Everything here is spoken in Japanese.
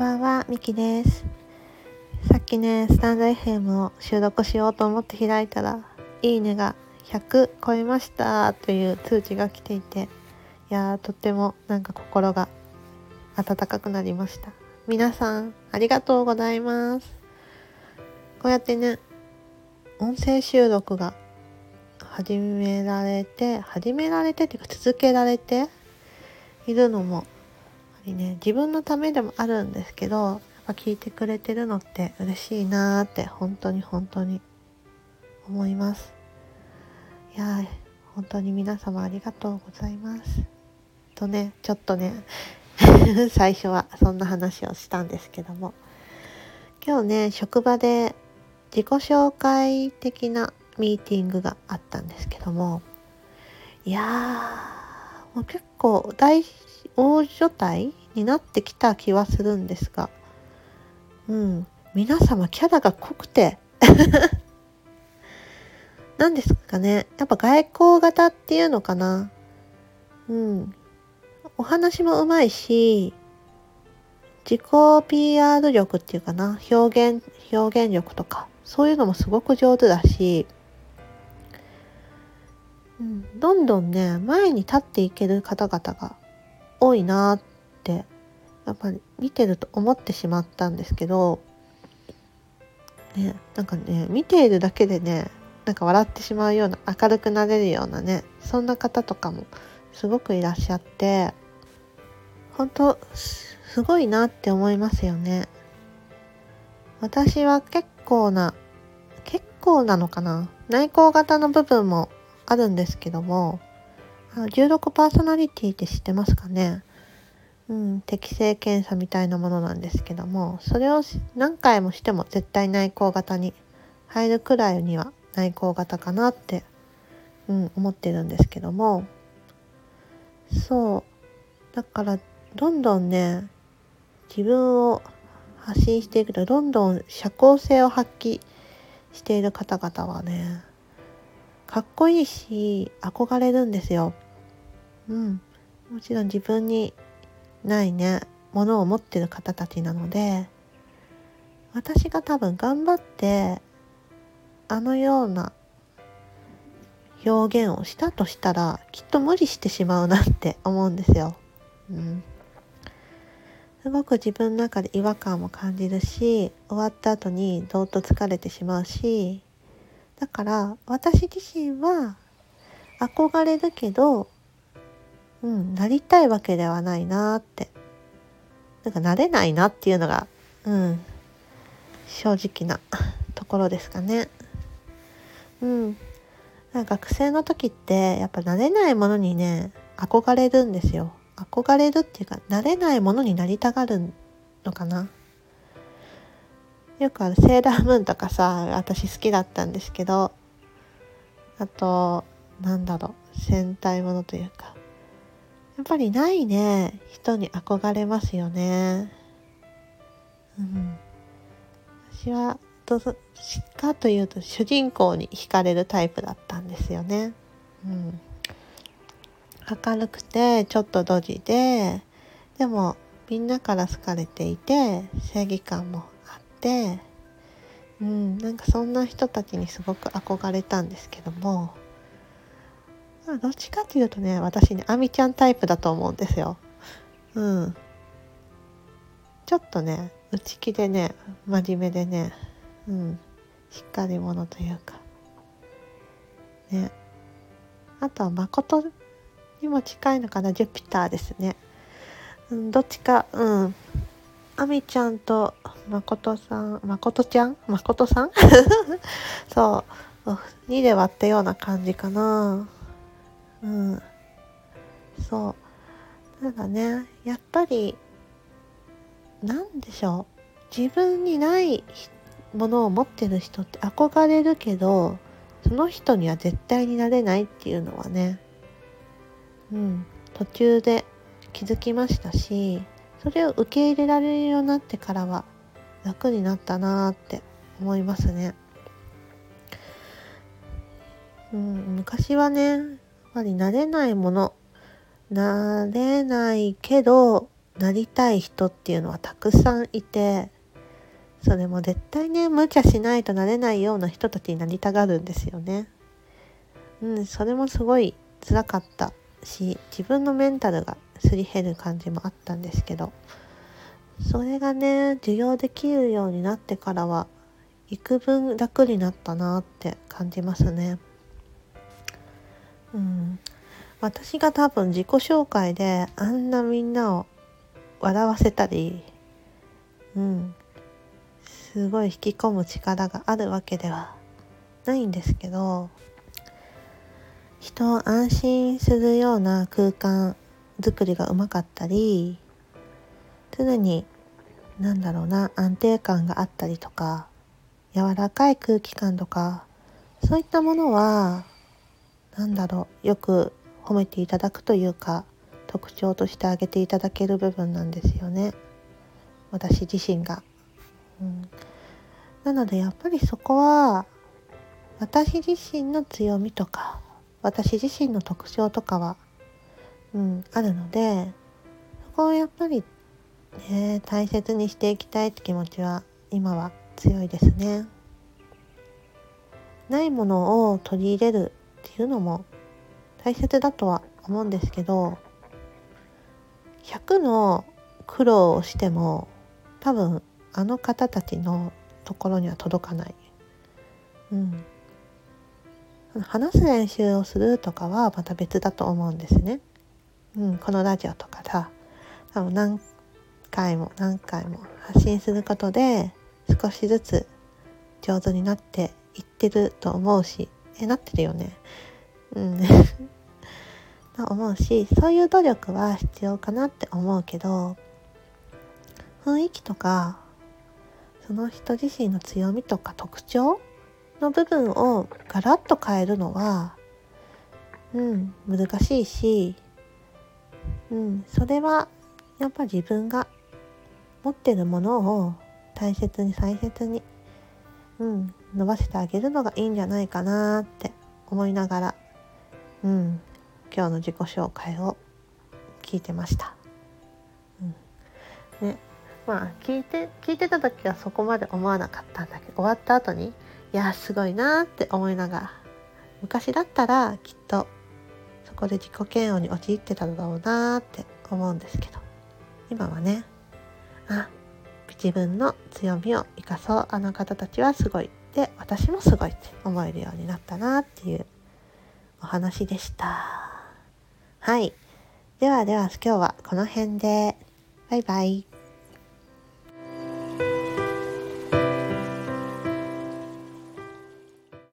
ばんは、みきです。さっきね、スタンド FM を収録しようと思って開いたら、いいねが100超えましたという通知が来ていて、いやー、とってもなんか心が温かくなりました。皆さん、ありがとうございます。こうやってね、音声収録が始められて、始められてっていうか続けられているのも、りね、自分のためでもあるんですけど、やっぱ聞いてくれてるのって嬉しいなーって本当に本当に思います。いやー、本当に皆様ありがとうございます。とね、ちょっとね、最初はそんな話をしたんですけども、今日ね、職場で自己紹介的なミーティングがあったんですけども、いやー、もう結構大大所帯になってきた気はするんですが、うん、皆様キャラが濃くて、何ですかね、やっぱ外交型っていうのかな。うん。お話もうまいし、自己 PR 力っていうかな、表現、表現力とか、そういうのもすごく上手だし、うん、どんどんね、前に立っていける方々が多いなって、やっぱり見てると思ってしまったんですけど、ね、なんかね、見ているだけでね、なんか笑ってしまうような、明るくなれるようなね、そんな方とかもすごくいらっしゃって、本当すごいなって思いますよね。私は結構な、結構なのかな内向型の部分もあるんですけども、あ16パーソナリティって知ってますかね？うん、適性検査みたいなものなんですけども、それを何回もしても絶対内向型に入るくらいには内向型かなって、うん、思ってるんですけども、そう、だからどんどんね、自分を発信していくと、どんどん社交性を発揮している方々はね、かっこいいし、憧れるんですよ。うん。もちろん自分にないね、ものを持ってる方たちなので、私が多分頑張って、あのような表現をしたとしたら、きっと無理してしまうなって思うんですよ。うん。すごく自分の中で違和感も感じるし、終わった後にどーっと疲れてしまうし、だから私自身は憧れるけど、うん、なりたいわけではないなって。なんかなれないなっていうのが、うん、正直なところですかね。うん。なんか学生の時ってやっぱ慣れないものにね、憧れるんですよ。憧れるっていうか、慣れないものになりたがるのかな。よくあるセーラームーンとかさ、私好きだったんですけど、あと、なんだろう、戦隊ものというか、やっぱりないね、人に憧れますよね。うん。私は、どうぞかというと主人公に惹かれるタイプだったんですよね。うん。明るくて、ちょっとドジで、でもみんなから好かれていて、正義感もあって、うん、なんかそんな人たちにすごく憧れたんですけども、ま、どっちかっていうとね、私ね、アミちゃんタイプだと思うんですよ。うん。ちょっとね、内気でね、真面目でね、うん、しっかり者というか。ね。あとは誠にも近いのかな、ジュピターですね。うん、どっちか、うん。アミちゃんと誠さん、誠ちゃん？誠さんそう。2で割ったような感じかな。うん。そう。ただね、やっぱり、なんでしょう。自分にないものを持ってる人って憧れるけど、その人には絶対になれないっていうのはね、うん、途中で気づきましたし、それを受け入れられるようになってからは楽になったなーって思いますね。うん、昔はね、やっぱり慣れないもの、慣れないけど、なりたい人っていうのはたくさんいてそれも絶対ね無茶しないとなれないような人たちになりたがるんですよね。うん、それもすごい辛かったし自分のメンタルがすり減る感じもあったんですけどそれがね授業できるようになってからは幾分楽になったなって感じますね。うん、私が多分自己紹介であんなみんなを笑わせたり、うん、すごい引き込む力があるわけではないんですけど人を安心するような空間づくりがうまかったり常に何だろうな安定感があったりとか柔らかい空気感とかそういったものは何だろうよく褒めていただくというか特徴として挙げていただける部分なんですよね私自身が。うん、なのでやっぱりそこは私自身の強みとか私自身の特徴とかは、うん、あるのでそこをやっぱり、ね、大切にしていきたいって気持ちは今は強いですね。ないものを取り入れるっていうのも大切だとは思うんですけど100の苦労をしても多分あの方たちのところには届かない。うん、話す練習をするとかはまた別だと思うんですね。うん、このラジオとかさ何回も何回も発信することで少しずつ上手になっていってると思うしえなってるよね。うん と思うしそういう努力は必要かなって思うけど雰囲気とかその人自身の強みとか特徴の部分をガラッと変えるのはうん難しいし、うん、それはやっぱ自分が持ってるものを大切に大切に、うん、伸ばしてあげるのがいいんじゃないかなって思いながら、うん、今日の自己紹介を聞いてました。うん、ね。まあ聞いて聞いてた時はそこまで思わなかったんだけど終わった後にいやすごいなって思いながら昔だったらきっとそこで自己嫌悪に陥ってたのだろうなって思うんですけど。今はね。あ自分の強みを生かそう。あの方たちはすごい。で私もすごいって思えるようになったなっていうお話でした。はい。ではでは今日はこの辺で。バイバイ。